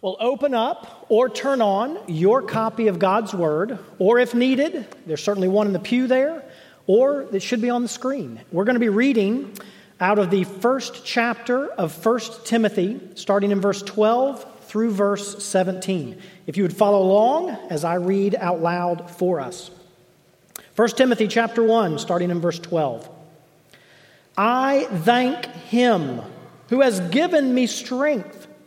Well, open up or turn on your copy of God's Word, or if needed, there's certainly one in the pew there, or it should be on the screen. We're going to be reading out of the first chapter of 1 Timothy, starting in verse 12 through verse 17. If you would follow along as I read out loud for us. 1 Timothy chapter 1, starting in verse 12. I thank him who has given me strength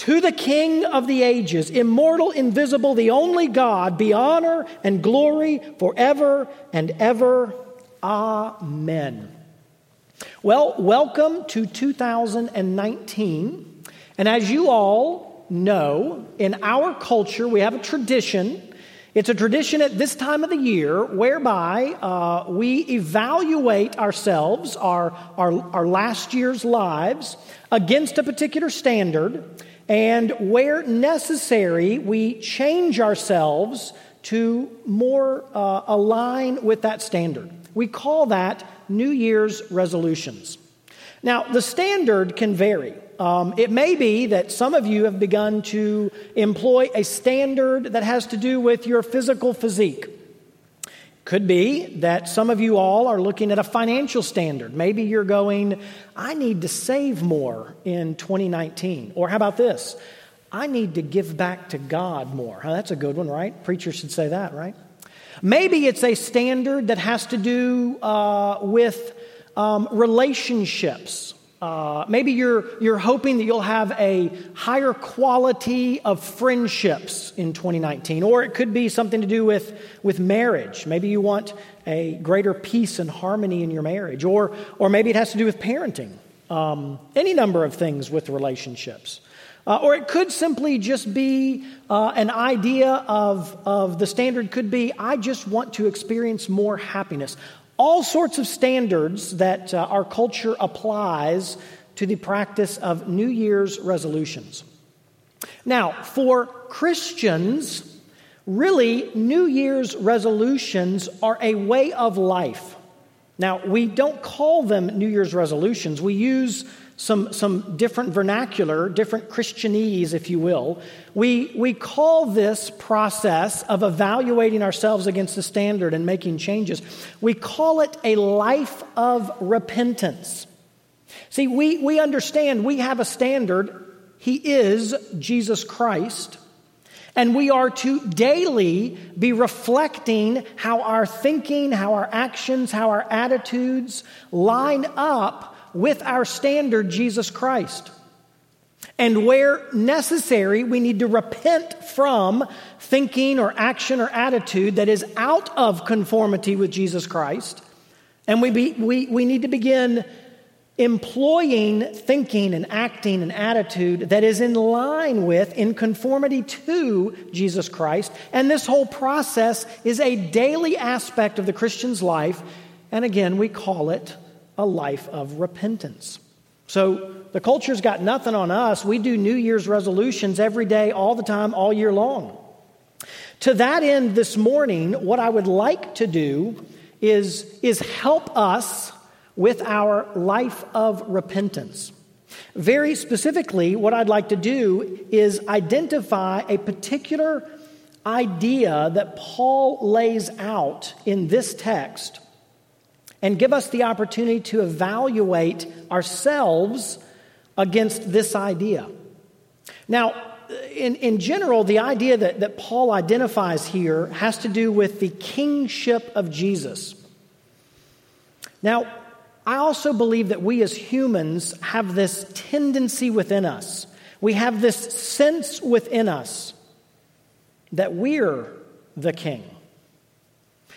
To the King of the ages, immortal, invisible, the only God, be honor and glory forever and ever. Amen. Well, welcome to 2019. And as you all know, in our culture, we have a tradition. It's a tradition at this time of the year whereby uh, we evaluate ourselves, our, our, our last year's lives, against a particular standard. And where necessary, we change ourselves to more uh, align with that standard. We call that New Year's resolutions. Now, the standard can vary. Um, it may be that some of you have begun to employ a standard that has to do with your physical physique. Could be that some of you all are looking at a financial standard. Maybe you're going, I need to save more in 2019. Or how about this? I need to give back to God more. that's a good one, right? Preachers should say that, right? Maybe it's a standard that has to do uh, with um, relationships. Uh, maybe you're, you're hoping that you'll have a higher quality of friendships in 2019, or it could be something to do with, with marriage. Maybe you want a greater peace and harmony in your marriage, or, or maybe it has to do with parenting. Um, any number of things with relationships. Uh, or it could simply just be uh, an idea of, of the standard could be I just want to experience more happiness all sorts of standards that uh, our culture applies to the practice of New Year's resolutions. Now, for Christians, really, New Year's resolutions are a way of life. Now, we don't call them New Year's resolutions. We use some, some different vernacular, different Christianese, if you will. We, we call this process of evaluating ourselves against the standard and making changes, we call it a life of repentance. See, we, we understand we have a standard. He is Jesus Christ. And we are to daily be reflecting how our thinking, how our actions, how our attitudes line up with our standard, Jesus Christ. And where necessary, we need to repent from thinking or action or attitude that is out of conformity with Jesus Christ. And we, be, we, we need to begin employing thinking and acting and attitude that is in line with, in conformity to Jesus Christ. And this whole process is a daily aspect of the Christian's life. And again, we call it a life of repentance. So the culture's got nothing on us. We do New Year's resolutions every day, all the time, all year long. To that end, this morning, what I would like to do is, is help us with our life of repentance. Very specifically, what I'd like to do is identify a particular idea that Paul lays out in this text and give us the opportunity to evaluate ourselves against this idea. Now, in, in general, the idea that, that Paul identifies here has to do with the kingship of Jesus. Now, I also believe that we as humans have this tendency within us. We have this sense within us that we're the king.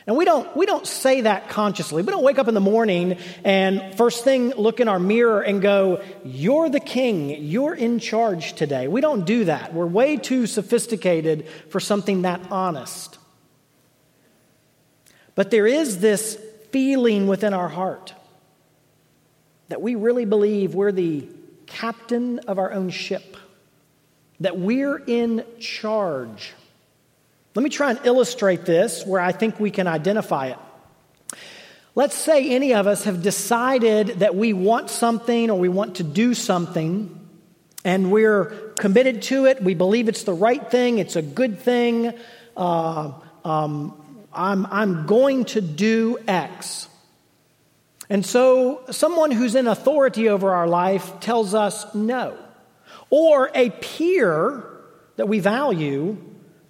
And we don't, we don't say that consciously. We don't wake up in the morning and first thing look in our mirror and go, You're the king. You're in charge today. We don't do that. We're way too sophisticated for something that honest. But there is this feeling within our heart that we really believe we're the captain of our own ship, that we're in charge. Let me try and illustrate this where I think we can identify it. Let's say any of us have decided that we want something or we want to do something, and we're committed to it. We believe it's the right thing, it's a good thing. Uh, um, I'm, I'm going to do X. And so, someone who's in authority over our life tells us no. Or a peer that we value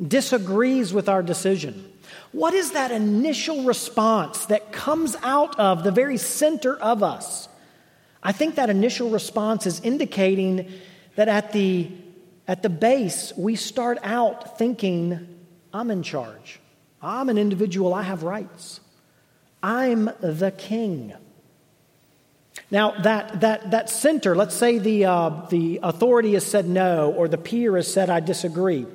disagrees with our decision. What is that initial response that comes out of the very center of us? I think that initial response is indicating that at the, at the base, we start out thinking, I'm in charge. I'm an individual. I have rights. I'm the king. Now, that, that, that center, let's say the, uh, the authority has said no, or the peer has said, I disagree.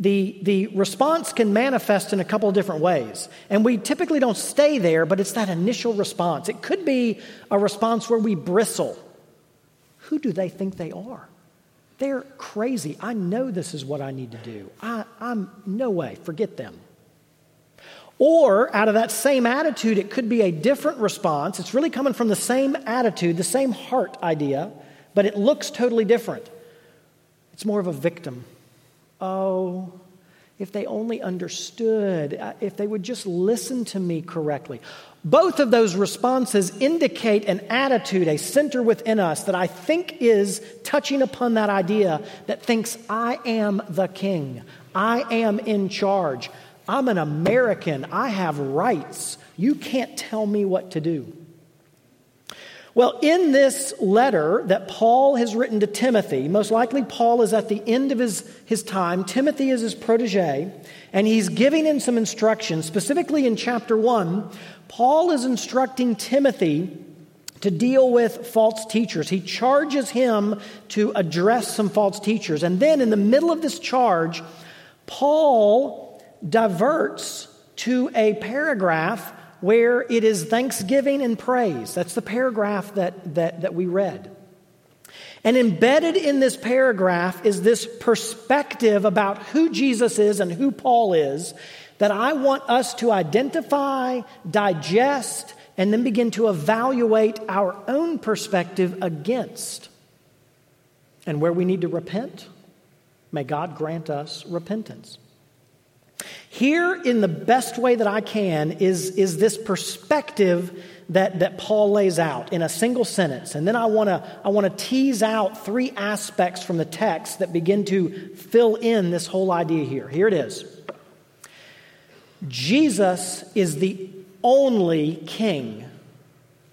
The, the response can manifest in a couple of different ways. And we typically don't stay there, but it's that initial response. It could be a response where we bristle. Who do they think they are? They're crazy. I know this is what I need to do. I, I'm no way, forget them. Or out of that same attitude, it could be a different response. It's really coming from the same attitude, the same heart idea, but it looks totally different. It's more of a victim. Oh, if they only understood, uh, if they would just listen to me correctly. Both of those responses indicate an attitude, a center within us that I think is touching upon that idea that thinks, I am the king, I am in charge, I'm an American, I have rights, you can't tell me what to do. Well, in this letter that Paul has written to Timothy, most likely Paul is at the end of his, his time. Timothy is his protege, and he's giving him some instructions. Specifically in chapter 1, Paul is instructing Timothy to deal with false teachers. He charges him to address some false teachers. And then in the middle of this charge, Paul diverts to a paragraph where it is thanksgiving and praise. That's the paragraph that, that, that we read. And embedded in this paragraph is this perspective about who Jesus is and who Paul is that I want us to identify, digest, and then begin to evaluate our own perspective against. And where we need to repent, may God grant us repentance. Here, in the best way that I can, is, is this perspective that, that Paul lays out in a single sentence. And then I want to I wanna tease out three aspects from the text that begin to fill in this whole idea here. Here it is Jesus is the only king,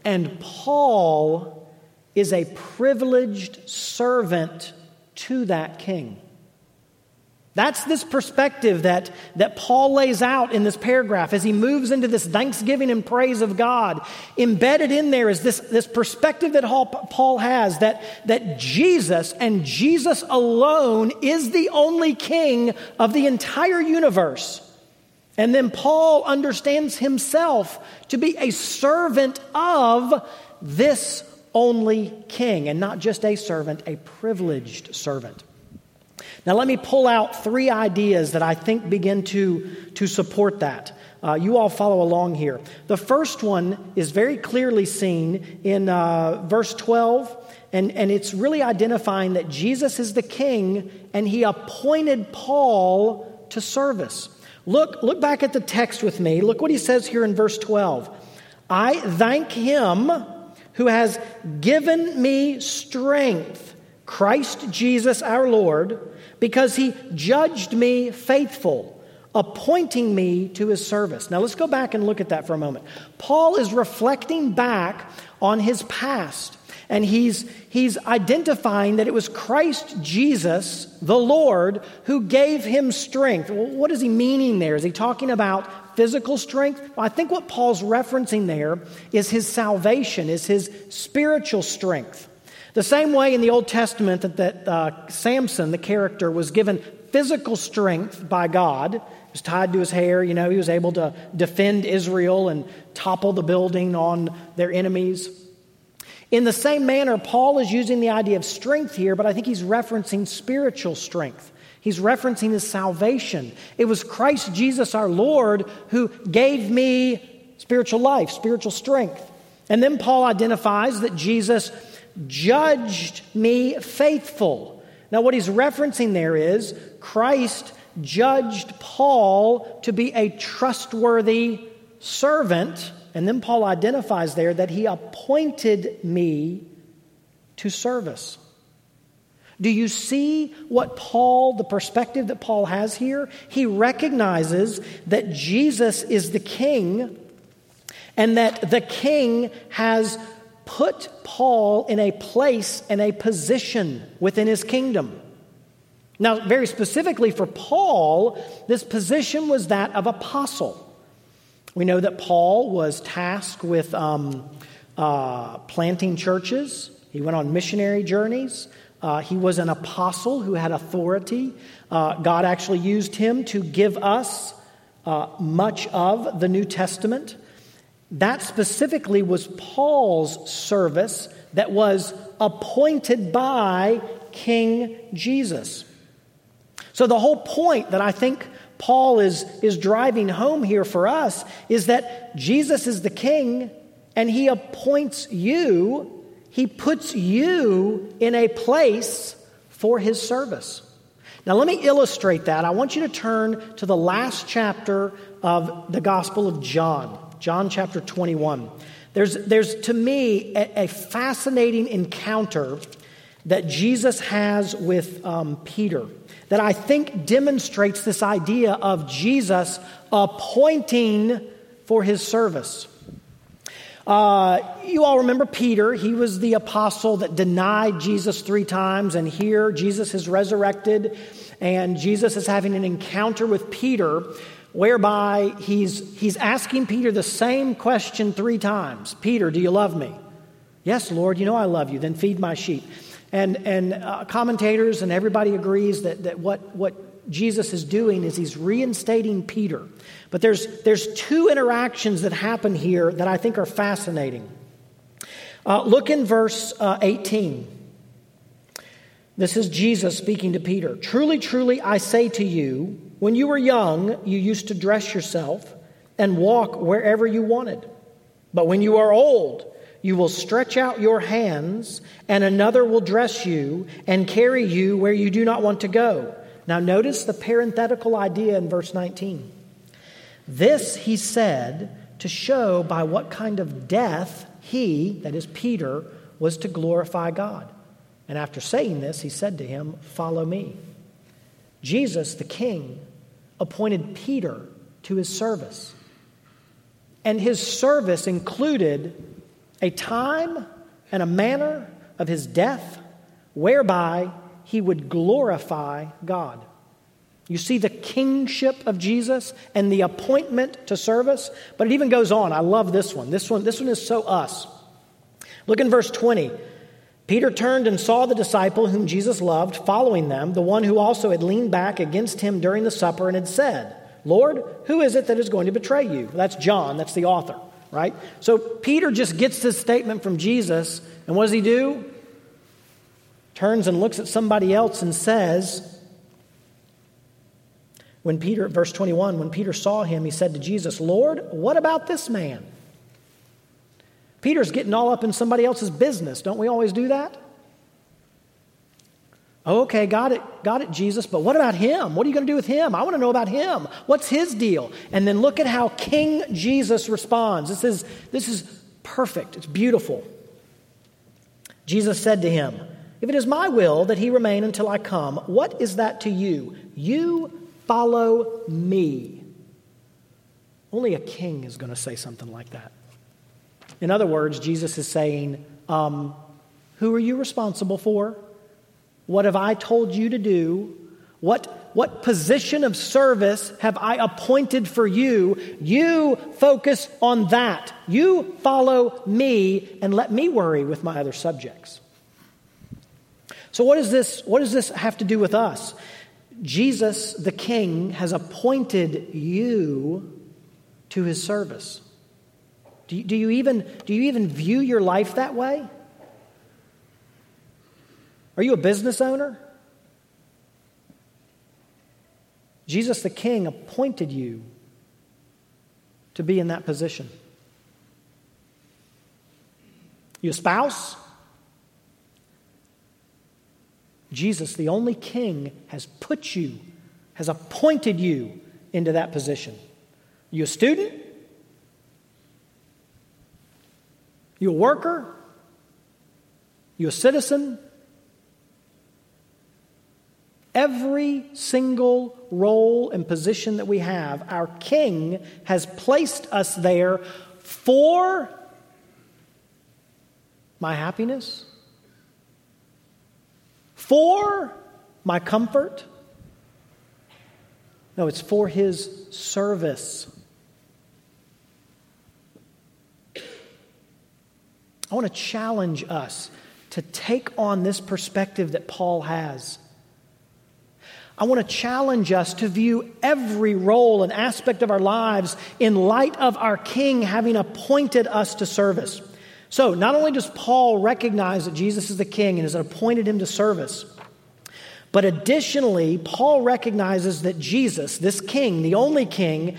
and Paul is a privileged servant to that king. That's this perspective that, that Paul lays out in this paragraph as he moves into this thanksgiving and praise of God. Embedded in there is this, this perspective that Paul has that, that Jesus and Jesus alone is the only king of the entire universe. And then Paul understands himself to be a servant of this only king, and not just a servant, a privileged servant. Now, let me pull out three ideas that I think begin to, to support that. Uh, you all follow along here. The first one is very clearly seen in uh, verse 12, and, and it's really identifying that Jesus is the king and he appointed Paul to service. Look, look back at the text with me. Look what he says here in verse 12. I thank him who has given me strength Christ Jesus our Lord, because he judged me faithful, appointing me to his service. Now let's go back and look at that for a moment. Paul is reflecting back on his past. And he's, he's identifying that it was Christ Jesus, the Lord, who gave him strength. Well, what is he meaning there? Is he talking about physical strength? Well, I think what Paul's referencing there is his salvation, is his spiritual strength. The same way in the Old Testament that, that uh, Samson, the character, was given physical strength by God. He was tied to his hair, you know, he was able to defend Israel and topple the building on their enemies. In the same manner, Paul is using the idea of strength here, but I think he's referencing spiritual strength. He's referencing his salvation. It was Christ Jesus our Lord who gave me spiritual life, spiritual strength. And then Paul identifies that Jesus judged me faithful. Now, what he's referencing there is Christ judged Paul to be a trustworthy servant and then Paul identifies there that he appointed me to service. Do you see what Paul, the perspective that Paul has here? He recognizes that Jesus is the king and that the king has put Paul in a place and a position within his kingdom. Now, very specifically for Paul, this position was that of apostle. We know that Paul was tasked with um, uh, planting churches, he went on missionary journeys. Uh, he was an apostle who had authority. Uh, God actually used him to give us uh, much of the New Testament. That specifically was Paul's service that was appointed by King Jesus. So, the whole point that I think Paul is, is driving home here for us is that Jesus is the king and he appoints you, he puts you in a place for his service. Now, let me illustrate that. I want you to turn to the last chapter of the Gospel of John, John chapter 21. There's, there's to me, a, a fascinating encounter that Jesus has with um, Peter that I think demonstrates this idea of Jesus appointing for his service. Uh, you all remember Peter. He was the apostle that denied Jesus three times, and here Jesus is resurrected, and Jesus is having an encounter with Peter whereby he's, he's asking Peter the same question three times Peter, do you love me? Yes, Lord, you know I love you. Then feed my sheep. And, and uh, commentators and everybody agrees that, that what, what Jesus is doing is he's reinstating Peter. But there's, there's two interactions that happen here that I think are fascinating. Uh, look in verse uh, 18. This is Jesus speaking to Peter. Truly, truly, I say to you, when you were young, you used to dress yourself and walk wherever you wanted. But when you are old, you will stretch out your hands, and another will dress you and carry you where you do not want to go. Now, notice the parenthetical idea in verse 19. This he said to show by what kind of death he, that is Peter, was to glorify God. And after saying this, he said to him, Follow me. Jesus, the king, appointed Peter to his service. And his service included a time and a manner of his death whereby he would glorify God. You see the kingship of Jesus and the appointment to service, but it even goes on. I love this one. This one, this one is so us. Look in verse 20. Peter turned and saw the disciple whom Jesus loved following them, the one who also had leaned back against him during the supper and had said, Lord, who is it that is going to betray you? That's John, that's the author right? So Peter just gets this statement from Jesus, and what does he do? Turns and looks at somebody else and says, when Peter, verse 21, when Peter saw him, he said to Jesus, Lord, what about this man? Peter's getting all up in somebody else's business. Don't we always do that? Oh, okay, got it, got it, Jesus, but what about him? What are you going to do with him? I want to know about him. What's his deal? And then look at how King Jesus responds. This is, this is perfect, it's beautiful. Jesus said to him, If it is my will that he remain until I come, what is that to you? You follow me. Only a king is going to say something like that. In other words, Jesus is saying, um, Who are you responsible for? What have I told you to do? What, what position of service have I appointed for you? You focus on that. You follow me and let me worry with my other subjects. So, what, is this, what does this have to do with us? Jesus, the King, has appointed you to his service. Do you, do you, even, do you even view your life that way? Are you a business owner? Jesus the King appointed you to be in that position. You a spouse? Jesus, the only King, has put you, has appointed you into that position. You a student? You a worker? You a citizen? Every single role and position that we have, our King has placed us there for my happiness, for my comfort. No, it's for His service. I want to challenge us to take on this perspective that Paul has I want to challenge us to view every role and aspect of our lives in light of our King having appointed us to service. So, not only does Paul recognize that Jesus is the King and has appointed him to service, but additionally, Paul recognizes that Jesus, this King, the only King,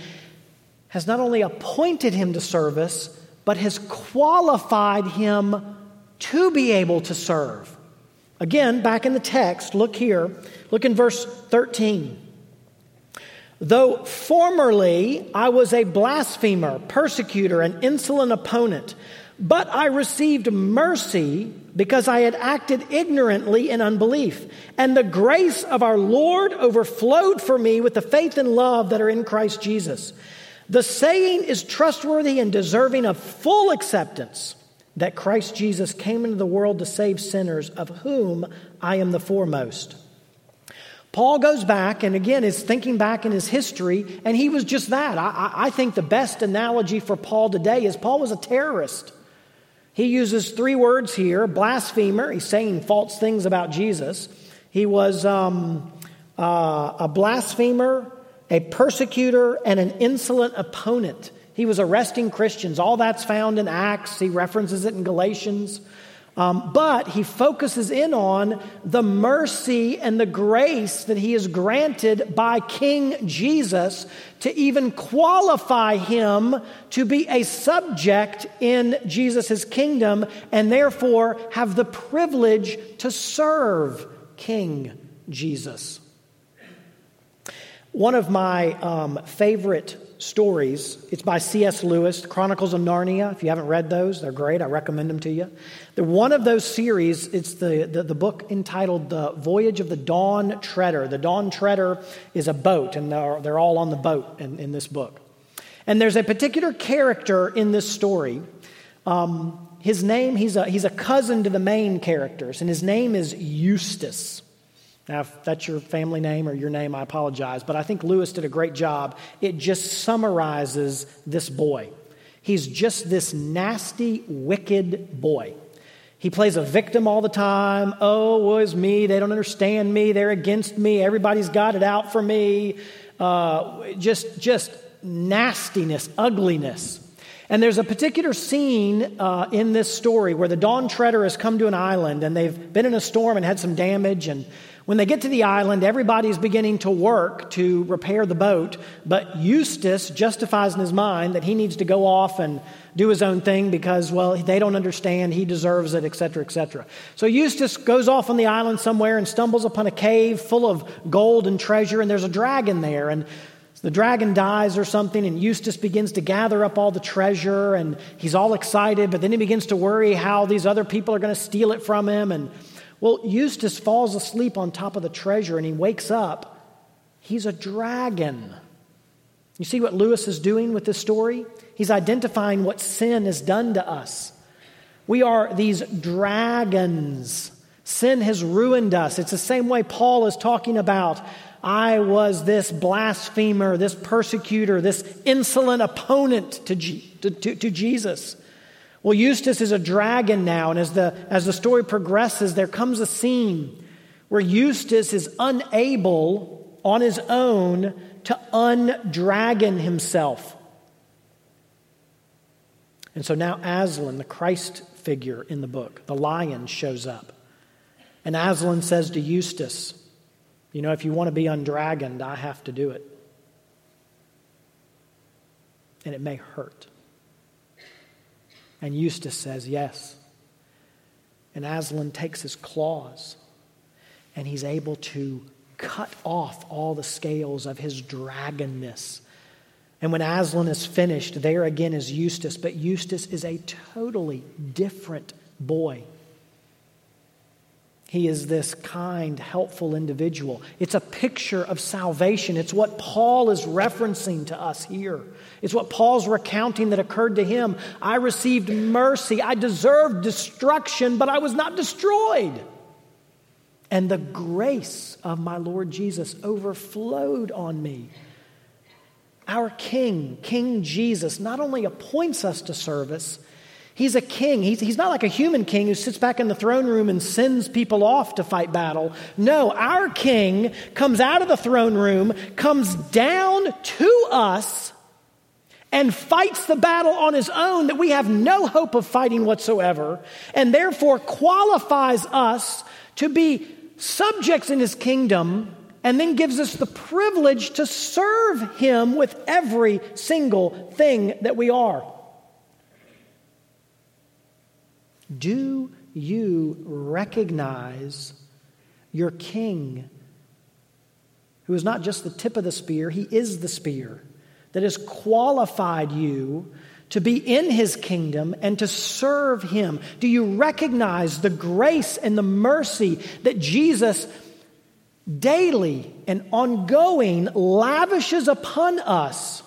has not only appointed him to service, but has qualified him to be able to serve. Again, back in the text, look here. Look in verse 13. Though formerly I was a blasphemer, persecutor, and insolent opponent, but I received mercy because I had acted ignorantly in unbelief. And the grace of our Lord overflowed for me with the faith and love that are in Christ Jesus. The saying is trustworthy and deserving of full acceptance that Christ Jesus came into the world to save sinners, of whom I am the foremost. Paul goes back and again is thinking back in his history, and he was just that. I, I, think the best analogy for Paul today is Paul was a terrorist. He uses three words here blasphemer, he's saying false things about Jesus. He was um, uh, a blasphemer, a persecutor, and an insolent opponent. He was arresting Christians. All that's found in Acts. He references it in Galatians. Um, but he focuses in on the mercy and the grace that he is granted by King Jesus to even qualify him to be a subject in Jesus' kingdom and therefore have the privilege to serve King Jesus. One of my um, favorite stories. It's by C.S. Lewis, Chronicles of Narnia. If you haven't read those, they're great. I recommend them to you. One of those series, it's the, the, the, book entitled The Voyage of the Dawn Treader. The Dawn Treader is a boat, and they're, they're all on the boat in, in this book. And there's a particular character in this story. Um, his name, he's a, he's a cousin to the main characters, and his name is Eustace. Now, if that's your family name or your name, I apologize, but I think Lewis did a great job. It just summarizes this boy. He's just this nasty, wicked boy. He plays a victim all the time. Oh, woe is me. They don't understand me. They're against me. Everybody's got it out for me. Uh, just, just nastiness, ugliness. And there's a particular scene uh, in this story where the Dawn Treader has come to an island and they've been in a storm and had some damage. And when they get to the island, everybody's beginning to work to repair the boat, but Eustace justifies in his mind that he needs to go off and do his own thing because, well, they don't understand, he deserves it, etc., etc. So Eustace goes off on the island somewhere and stumbles upon a cave full of gold and treasure, and there's a dragon there. And the dragon dies or something, and Eustace begins to gather up all the treasure, and he's all excited, but then he begins to worry how these other people are going to steal it from him. And Well, Eustace falls asleep on top of the treasure and he wakes up. He's a dragon. You see what Lewis is doing with this story? He's identifying what sin has done to us. We are these dragons. Sin has ruined us. It's the same way Paul is talking about. I was this blasphemer, this persecutor, this insolent opponent to, G- to, to, to Jesus. Well, Eustace is a dragon now, and as the, as the story progresses, there comes a scene where Eustace is unable on his own to undragon himself. And so now Aslan, the Christ figure in the book, the lion, shows up. And Aslan says to Eustace, You know, if you want to be undragoned, I have to do it. And it may hurt. And Eustace says, Yes. And Aslan takes his claws and he's able to cut off all the scales of his dragonness. And when Aslan is finished, there again is Eustace, but Eustace is a totally different boy. He is this kind, helpful individual. It's a picture of salvation. It's what Paul is referencing to us here. It's what Paul's recounting that occurred to him. I received mercy. I deserved destruction, but I was not destroyed. And the grace of my Lord Jesus overflowed on me. Our King, King Jesus, not only appoints us to service, He's a king. He's, he's not like a human king who sits back in the throne room and sends people off to fight battle. No, our king comes out of the throne room, comes down to us, and fights the battle on his own that we have no hope of fighting whatsoever, and therefore qualifies us to be subjects in his kingdom, and then gives us the privilege to serve him with every single thing that we are. Do you recognize your king, who is not just the tip of the spear, he is the spear that has qualified you to be in his kingdom and to serve him? Do you recognize the grace and the mercy that Jesus daily and ongoing lavishes upon us?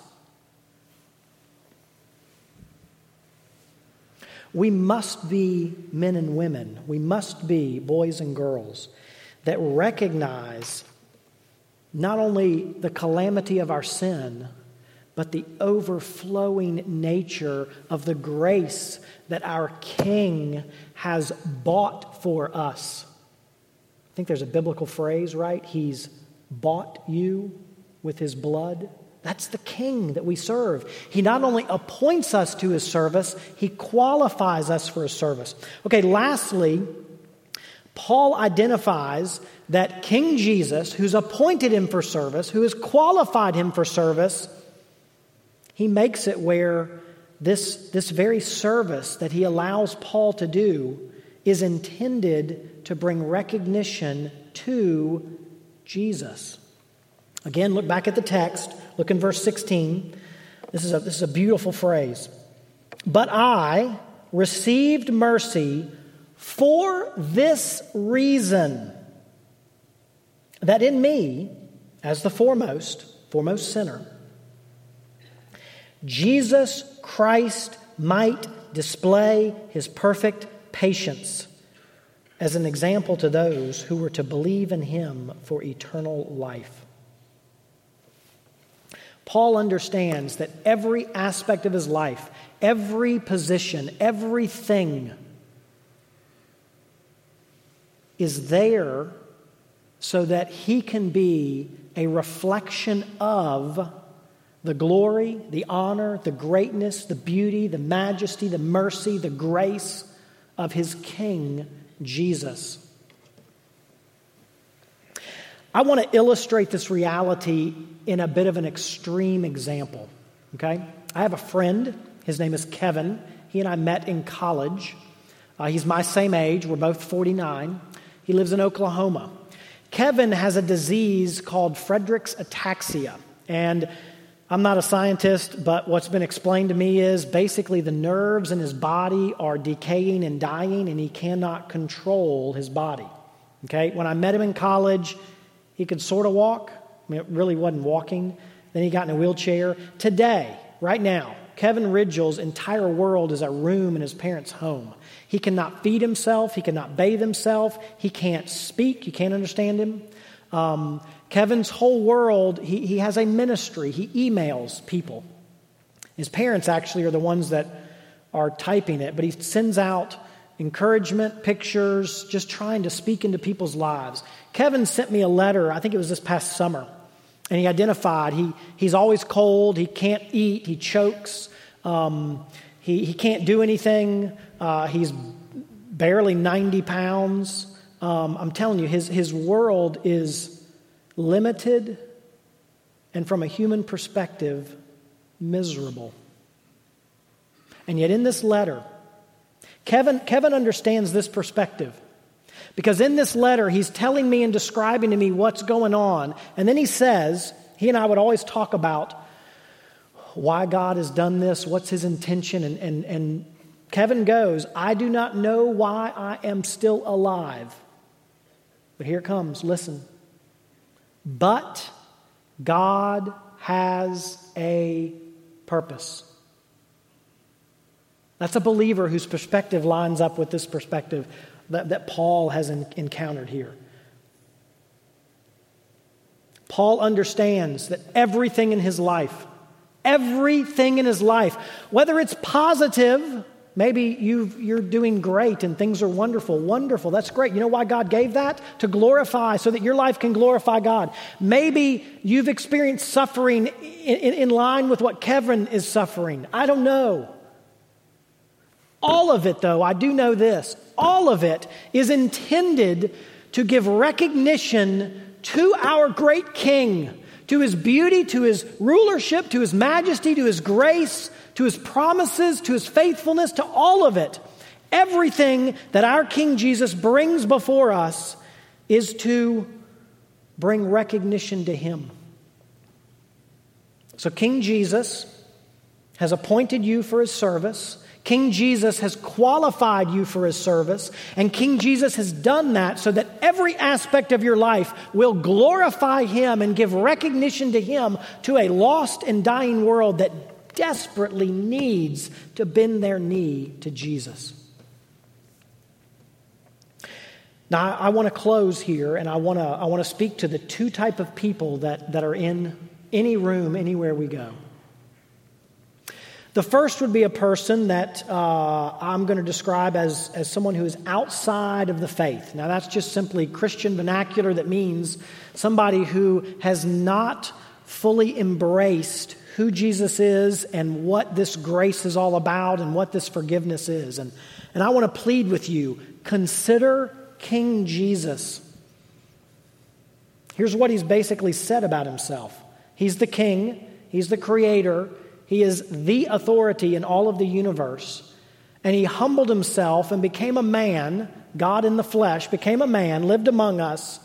We must be men and women, we must be boys and girls that recognize not only the calamity of our sin, but the overflowing nature of the grace that our King has bought for us. I think there's a biblical phrase, right? He's bought you with his blood. That's the king that we serve. He not only appoints us to his service, he qualifies us for his service. Okay, lastly, Paul identifies that King Jesus, who's appointed him for service, who has qualified him for service, he makes it where this, this very service that he allows Paul to do is intended to bring recognition to Jesus. Again, look back at the text. Look in verse 16. This is a, this is a beautiful phrase. But I received mercy for this reason that in me, as the foremost, foremost sinner, Jesus Christ might display his perfect patience as an example to those who were to believe in him for eternal life. Paul understands that every aspect of his life, every position, everything is there so that he can be a reflection of the glory, the honor, the greatness, the beauty, the majesty, the mercy, the grace of his King, Jesus. I want to illustrate this reality in a bit of an extreme example. Okay? I have a friend. His name is Kevin. He and I met in college. Uh, he's my same age. We're both 49. He lives in Oklahoma. Kevin has a disease called Friedreich's ataxia. And I'm not a scientist, but what's been explained to me is basically the nerves in his body are decaying and dying, and he cannot control his body. Okay, when I met him in college, he could sort of walk. I mean, it really wasn't walking. Then he got in a wheelchair. Today, right now, Kevin Ridgell's entire world is a room in his parents' home. He cannot feed himself. He cannot bathe himself. He can't speak. You can't understand him. Um, Kevin's whole world, he, he has a ministry. He emails people. His parents actually are the ones that are typing it, but he sends out encouragement, pictures, just trying to speak into people's lives. Kevin sent me a letter, I think it was this past summer, and he identified he, he's always cold, he can't eat, he chokes, um, he, he can't do anything. Uh, he's barely 90 pounds. Um, I'm telling you, his, his world is limited and, from a human perspective, miserable. And yet, in this letter, Kevin, Kevin understands this perspective. Because in this letter, he's telling me and describing to me what's going on. And then he says, he and I would always talk about why God has done this, what's his intention. And, and, and Kevin goes, I do not know why I am still alive. But here comes, listen. But God has a purpose. That's a believer whose perspective lines up with this perspective that, that Paul has in, encountered here. Paul understands that everything in his life, everything in his life, whether it's positive Maybe you are doing great and things are wonderful. Wonderful. That's great. You know why God gave that? To glorify, so that your life can glorify God. Maybe you've experienced suffering in, in, in line with what Kevin is suffering. I don't know. All of it, though, I do know this all of it is intended to give recognition to our great King, to his beauty, to his rulership, to his majesty, to his grace to his promises, to his faithfulness, to all of it. Everything that our King Jesus brings before us is to bring recognition to him. So, King Jesus has appointed you for his service. King Jesus has qualified you for his service, and King Jesus has done that so that every aspect of your life will glorify him and give recognition to him to a lost and dying world that desperately needs to bend their knee to Jesus. Now, I want to close here, and I want to, I want to speak to the two type of people that, that are in any room, anywhere we go. The first would be a person that uh, I'm going to describe as, as someone who is outside of the faith. Now, that's just simply Christian vernacular that means somebody who has not fully embraced who Jesus is and what this grace is all about and what this forgiveness is. And, and I want to plead with you consider King Jesus. Here's what he's basically said about himself He's the king, he's the creator, he is the authority in all of the universe. And he humbled himself and became a man, God in the flesh, became a man, lived among us,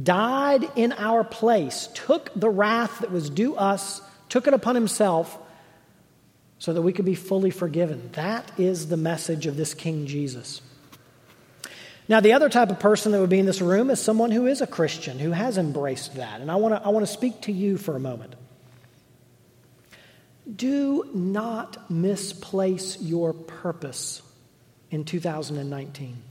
died in our place, took the wrath that was due us took it upon himself so that we could be fully forgiven. That is the message of this King Jesus. Now, the other type of person that would be in this room is someone who is a Christian, who has embraced that. And I want to, I want to speak to you for a moment. Do not misplace your purpose in 2019.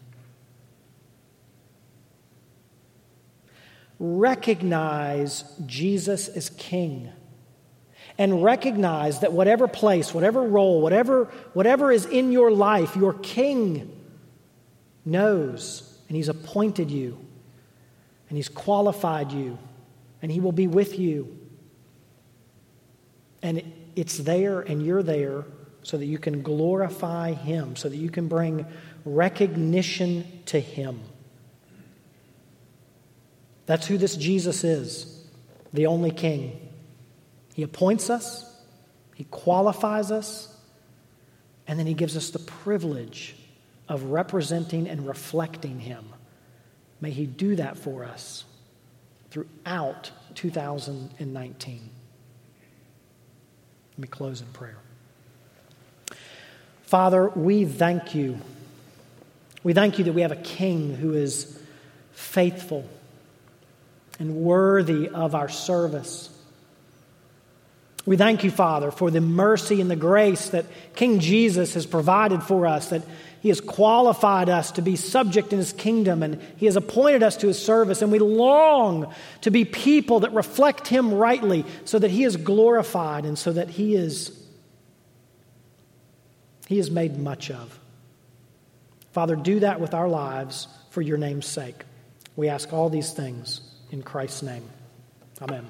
Recognize Jesus as King and recognize that whatever place, whatever role, whatever, whatever is in your life, your king knows and he's appointed you and he's qualified you and he will be with you. And it's there and you're there so that you can glorify him, so that you can bring recognition to him. That's who this Jesus is, the only king. He appoints us, He qualifies us, and then He gives us the privilege of representing and reflecting Him. May He do that for us throughout 2019. Let me close in prayer. Father, we thank you. We thank you that we have a king who is faithful and worthy of our service. We thank you, Father, for the mercy and the grace that King Jesus has provided for us, that He has qualified us to be subject in His kingdom, and He has appointed us to His service. And we long to be people that reflect Him rightly so that He is glorified and so that He is, he is made much of. Father, do that with our lives for your name's sake. We ask all these things in Christ's name. Amen.